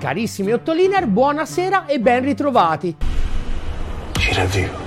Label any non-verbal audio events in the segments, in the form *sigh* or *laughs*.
Carissimi Ottoliner, buonasera e ben ritrovati. Gira vivo.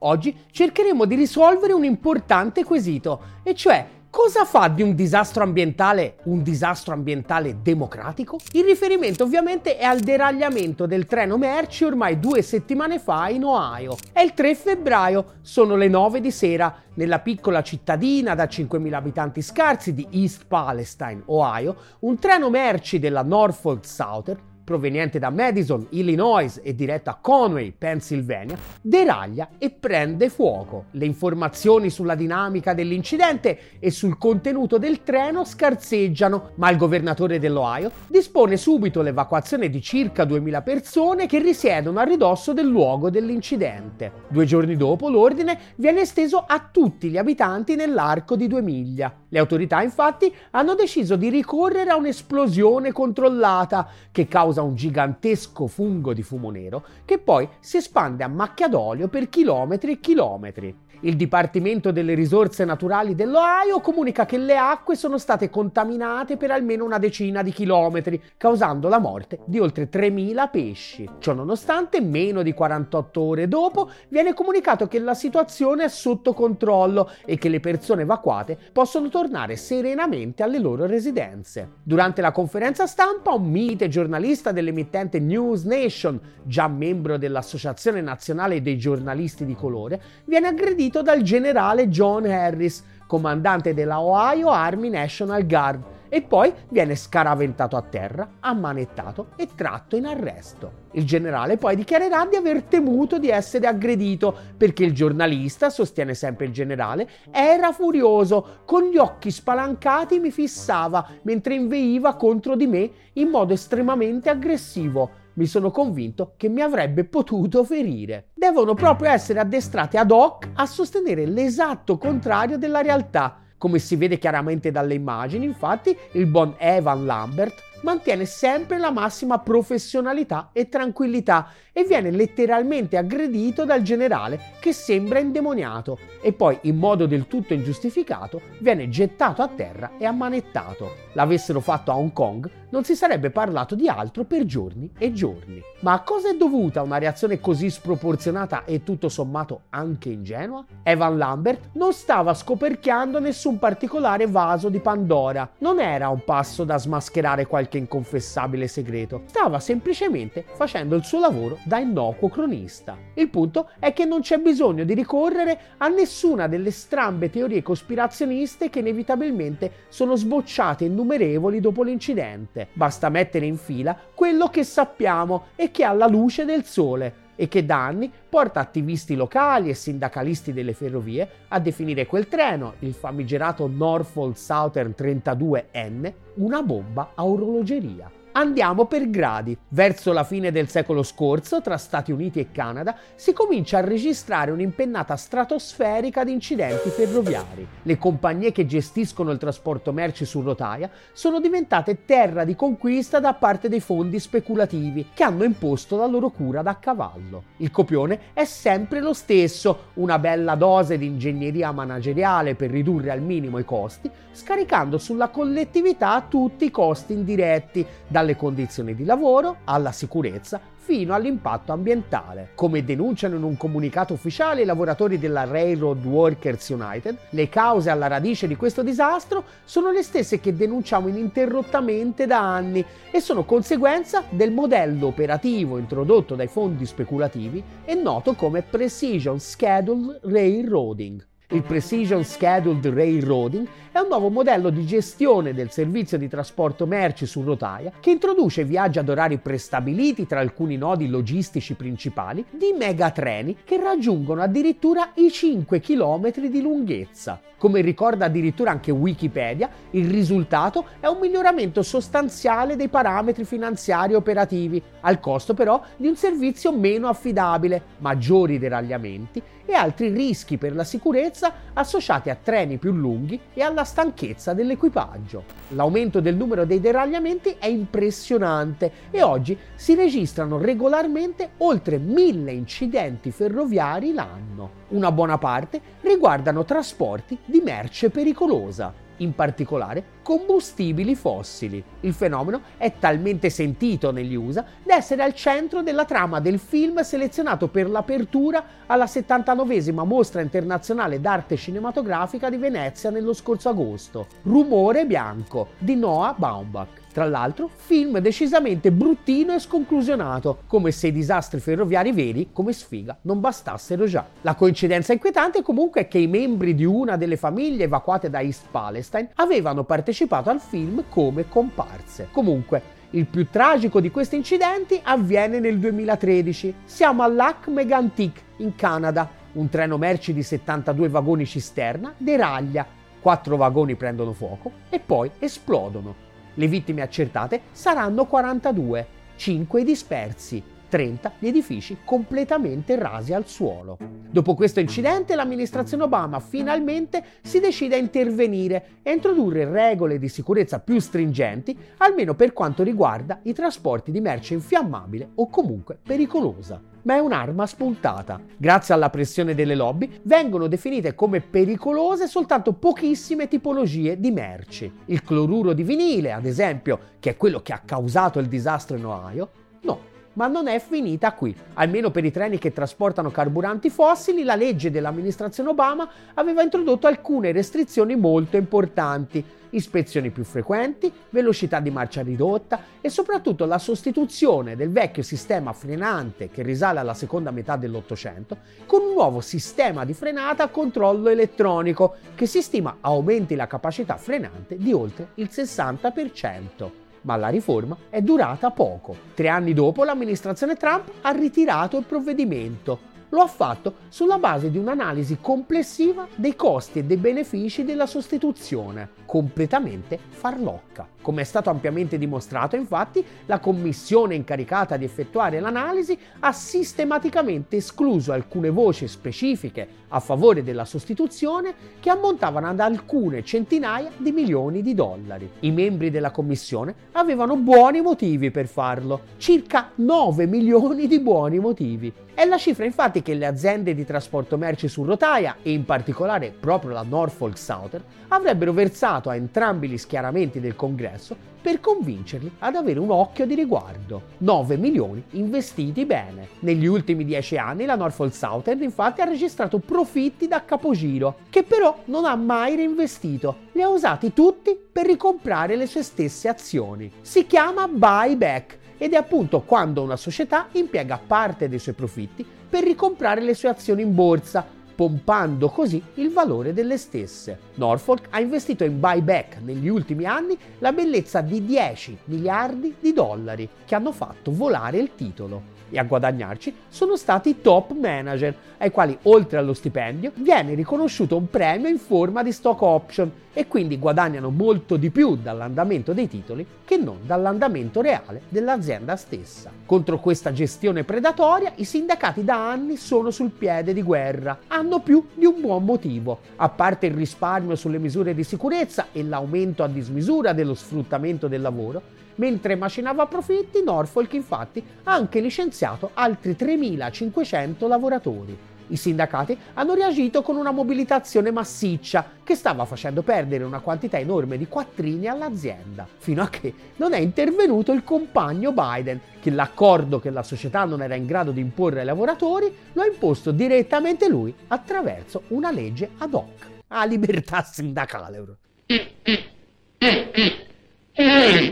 Oggi cercheremo di risolvere un importante quesito, e cioè Cosa fa di un disastro ambientale un disastro ambientale democratico? Il riferimento ovviamente è al deragliamento del treno merci ormai due settimane fa in Ohio. È il 3 febbraio, sono le 9 di sera, nella piccola cittadina da 5.000 abitanti scarsi di East Palestine, Ohio, un treno merci della Norfolk Southern proveniente da Madison, Illinois e diretto a Conway, Pennsylvania, deraglia e prende fuoco. Le informazioni sulla dinamica dell'incidente e sul contenuto del treno scarseggiano, ma il governatore dell'Ohio dispone subito l'evacuazione di circa 2000 persone che risiedono a ridosso del luogo dell'incidente. Due giorni dopo l'ordine viene esteso a tutti gli abitanti nell'arco di due miglia. Le autorità infatti hanno deciso di ricorrere a un'esplosione controllata che causa causa un gigantesco fungo di fumo nero che poi si espande a macchia d'olio per chilometri e chilometri. Il Dipartimento delle risorse naturali dell'Ohio comunica che le acque sono state contaminate per almeno una decina di chilometri, causando la morte di oltre 3.000 pesci. Ciononostante, meno di 48 ore dopo, viene comunicato che la situazione è sotto controllo e che le persone evacuate possono tornare serenamente alle loro residenze. Durante la conferenza stampa, un mite giornalista dell'emittente News Nation, già membro dell'Associazione Nazionale dei Giornalisti di Colore, viene aggredito dal generale John Harris, comandante della Ohio Army National Guard, e poi viene scaraventato a terra, ammanettato e tratto in arresto. Il generale poi dichiarerà di aver temuto di essere aggredito perché il giornalista, sostiene sempre il generale, era furioso, con gli occhi spalancati mi fissava mentre inveiva contro di me in modo estremamente aggressivo mi sono convinto che mi avrebbe potuto ferire. Devono proprio essere addestrati ad hoc a sostenere l'esatto contrario della realtà. Come si vede chiaramente dalle immagini, infatti, il buon Evan Lambert mantiene sempre la massima professionalità e tranquillità e viene letteralmente aggredito dal generale che sembra indemoniato e poi in modo del tutto ingiustificato viene gettato a terra e ammanettato. L'avessero fatto a Hong Kong non si sarebbe parlato di altro per giorni e giorni. Ma a cosa è dovuta una reazione così sproporzionata e tutto sommato anche ingenua? Evan Lambert non stava scoperchiando nessun particolare vaso di Pandora, non era un passo da smascherare qualche qualche inconfessabile segreto, stava semplicemente facendo il suo lavoro da innocuo cronista. Il punto è che non c'è bisogno di ricorrere a nessuna delle strambe teorie cospirazioniste che inevitabilmente sono sbocciate innumerevoli dopo l'incidente. Basta mettere in fila quello che sappiamo e che ha la luce del sole e che da anni porta attivisti locali e sindacalisti delle ferrovie a definire quel treno, il famigerato Norfolk Southern 32N, una bomba a orologeria. Andiamo per gradi. Verso la fine del secolo scorso, tra Stati Uniti e Canada, si comincia a registrare un'impennata stratosferica di incidenti ferroviari. Le compagnie che gestiscono il trasporto merci su rotaia sono diventate terra di conquista da parte dei fondi speculativi che hanno imposto la loro cura da cavallo. Il copione è sempre lo stesso, una bella dose di ingegneria manageriale per ridurre al minimo i costi, scaricando sulla collettività tutti i costi indiretti, da dalle condizioni di lavoro alla sicurezza fino all'impatto ambientale. Come denunciano in un comunicato ufficiale i lavoratori della Railroad Workers United, le cause alla radice di questo disastro sono le stesse che denunciamo ininterrottamente da anni e sono conseguenza del modello operativo introdotto dai fondi speculativi e noto come Precision Scheduled Railroading. Il Precision Scheduled Railroading è un nuovo modello di gestione del servizio di trasporto merci su rotaia che introduce viaggi ad orari prestabiliti tra alcuni nodi logistici principali di megatreni che raggiungono addirittura i 5 km di lunghezza. Come ricorda addirittura anche Wikipedia, il risultato è un miglioramento sostanziale dei parametri finanziari operativi, al costo però di un servizio meno affidabile, maggiori deragliamenti e altri rischi per la sicurezza associati a treni più lunghi e alla stanchezza dell'equipaggio. L'aumento del numero dei deragliamenti è impressionante e oggi si registrano regolarmente oltre mille incidenti ferroviari l'anno. Una buona parte riguardano trasporti di merce pericolosa in particolare combustibili fossili. Il fenomeno è talmente sentito negli USA da essere al centro della trama del film selezionato per l'apertura alla 79esima mostra internazionale d'arte cinematografica di Venezia nello scorso agosto. Rumore bianco di Noah Baumbach. Tra l'altro, film decisamente bruttino e sconclusionato, come se i disastri ferroviari veri, come sfiga, non bastassero già. La coincidenza inquietante comunque è che i membri di una delle famiglie evacuate da East Palestine avevano partecipato al film come comparse. Comunque, il più tragico di questi incidenti avviene nel 2013. Siamo all'Ac Megantic, in Canada. Un treno merci di 72 vagoni cisterna deraglia, quattro vagoni prendono fuoco e poi esplodono. Le vittime accertate saranno 42, 5 dispersi, 30 gli edifici completamente rasi al suolo. Dopo questo incidente l'amministrazione Obama finalmente si decide a intervenire e introdurre regole di sicurezza più stringenti, almeno per quanto riguarda i trasporti di merce infiammabile o comunque pericolosa ma è un'arma spuntata. Grazie alla pressione delle lobby vengono definite come pericolose soltanto pochissime tipologie di merci. Il cloruro di vinile, ad esempio, che è quello che ha causato il disastro in Ohio, no. Ma non è finita qui. Almeno per i treni che trasportano carburanti fossili, la legge dell'amministrazione Obama aveva introdotto alcune restrizioni molto importanti ispezioni più frequenti, velocità di marcia ridotta e soprattutto la sostituzione del vecchio sistema frenante che risale alla seconda metà dell'Ottocento con un nuovo sistema di frenata a controllo elettronico che si stima aumenti la capacità frenante di oltre il 60% ma la riforma è durata poco. Tre anni dopo l'amministrazione Trump ha ritirato il provvedimento, lo ha fatto sulla base di un'analisi complessiva dei costi e dei benefici della sostituzione, completamente farlocca. Come è stato ampiamente dimostrato, infatti, la commissione incaricata di effettuare l'analisi ha sistematicamente escluso alcune voci specifiche a favore della sostituzione che ammontavano ad alcune centinaia di milioni di dollari. I membri della commissione avevano buoni motivi per farlo, circa 9 milioni di buoni motivi. È la cifra infatti che le aziende di trasporto merci su rotaia, e in particolare proprio la Norfolk Southern, avrebbero versato a entrambi gli schieramenti del congresso per convincerli ad avere un occhio di riguardo. 9 milioni investiti bene. Negli ultimi 10 anni la Norfolk Southern infatti ha registrato profitti da capogiro, che però non ha mai reinvestito. Li ha usati tutti per ricomprare le sue stesse azioni. Si chiama buyback ed è appunto quando una società impiega parte dei suoi profitti per ricomprare le sue azioni in borsa, pompando così il valore delle stesse. Norfolk ha investito in buyback negli ultimi anni la bellezza di 10 miliardi di dollari che hanno fatto volare il titolo e a guadagnarci sono stati i top manager, ai quali oltre allo stipendio viene riconosciuto un premio in forma di stock option e quindi guadagnano molto di più dall'andamento dei titoli che non dall'andamento reale dell'azienda stessa. Contro questa gestione predatoria i sindacati da anni sono sul piede di guerra, hanno più di un buon motivo, a parte il risparmio sulle misure di sicurezza e l'aumento a dismisura dello sfruttamento del lavoro, Mentre macinava profitti, Norfolk infatti ha anche licenziato altri 3.500 lavoratori. I sindacati hanno reagito con una mobilitazione massiccia che stava facendo perdere una quantità enorme di quattrini all'azienda, fino a che non è intervenuto il compagno Biden, che l'accordo che la società non era in grado di imporre ai lavoratori lo ha imposto direttamente lui attraverso una legge ad hoc. A libertà sindacale.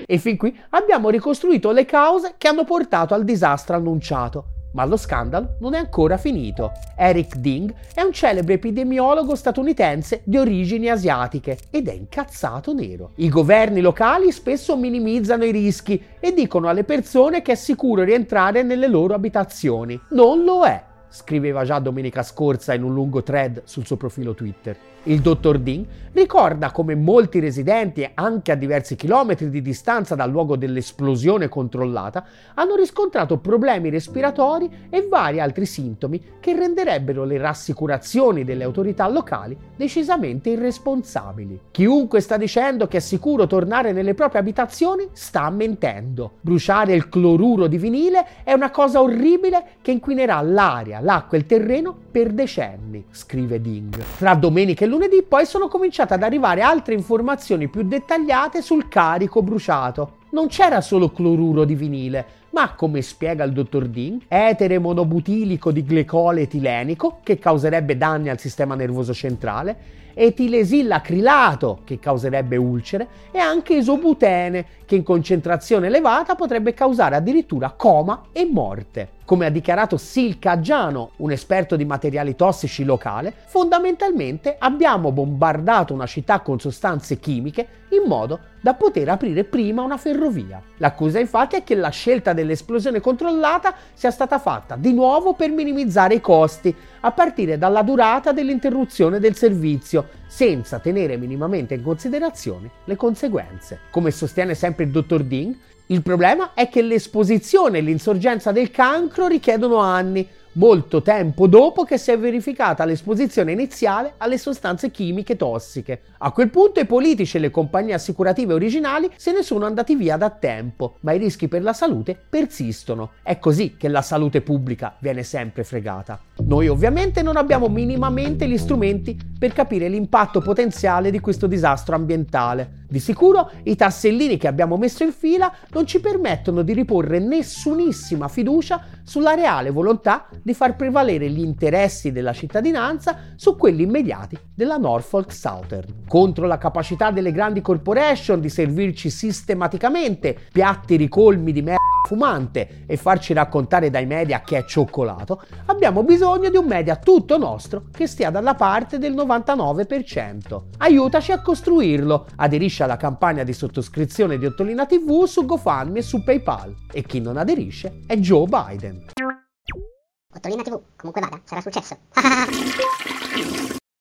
E fin qui abbiamo ricostruito le cause che hanno portato al disastro annunciato. Ma lo scandalo non è ancora finito. Eric Ding è un celebre epidemiologo statunitense di origini asiatiche ed è incazzato nero. I governi locali spesso minimizzano i rischi e dicono alle persone che è sicuro rientrare nelle loro abitazioni. Non lo è, scriveva già domenica scorsa in un lungo thread sul suo profilo Twitter. Il dottor Dean ricorda come molti residenti, anche a diversi chilometri di distanza dal luogo dell'esplosione controllata, hanno riscontrato problemi respiratori e vari altri sintomi che renderebbero le rassicurazioni delle autorità locali decisamente irresponsabili. Chiunque sta dicendo che è sicuro tornare nelle proprie abitazioni sta mentendo. Bruciare il cloruro di vinile è una cosa orribile che inquinerà l'aria, l'aria, l'acqua e il terreno per decenni, scrive Ding. Tra domenica e lunedì poi sono cominciate ad arrivare altre informazioni più dettagliate sul carico bruciato. Non c'era solo cloruro di vinile, ma come spiega il dottor Ding, etere monobutilico di glicole etilenico che causerebbe danni al sistema nervoso centrale, etilesilacrilato che causerebbe ulcere e anche isobutene che in concentrazione elevata potrebbe causare addirittura coma e morte. Come ha dichiarato Silka Giano, un esperto di materiali tossici locale, fondamentalmente abbiamo bombardato una città con sostanze chimiche in modo da poter aprire prima una ferrovia. L'accusa infatti è che la scelta dell'esplosione controllata sia stata fatta di nuovo per minimizzare i costi, a partire dalla durata dell'interruzione del servizio, senza tenere minimamente in considerazione le conseguenze. Come sostiene sempre il dottor Ding, il problema è che l'esposizione e l'insorgenza del cancro richiedono anni, molto tempo dopo che si è verificata l'esposizione iniziale alle sostanze chimiche tossiche. A quel punto i politici e le compagnie assicurative originali se ne sono andati via da tempo, ma i rischi per la salute persistono. È così che la salute pubblica viene sempre fregata. Noi ovviamente non abbiamo minimamente gli strumenti per capire l'impatto potenziale di questo disastro ambientale. Di sicuro i tassellini che abbiamo messo in fila non ci permettono di riporre nessunissima fiducia sulla reale volontà di far prevalere gli interessi della cittadinanza su quelli immediati della Norfolk Southern. Contro la capacità delle grandi corporation di servirci sistematicamente piatti ricolmi di merda fumante e farci raccontare dai media che è cioccolato, abbiamo bisogno di un media tutto nostro che stia dalla parte del 99%. Aiutaci a costruirlo. Aderisci alla campagna di sottoscrizione di Ottolina TV su GoFundMe e su PayPal. E chi non aderisce è Joe Biden. Ottolina TV, comunque vada, sarà successo. *laughs*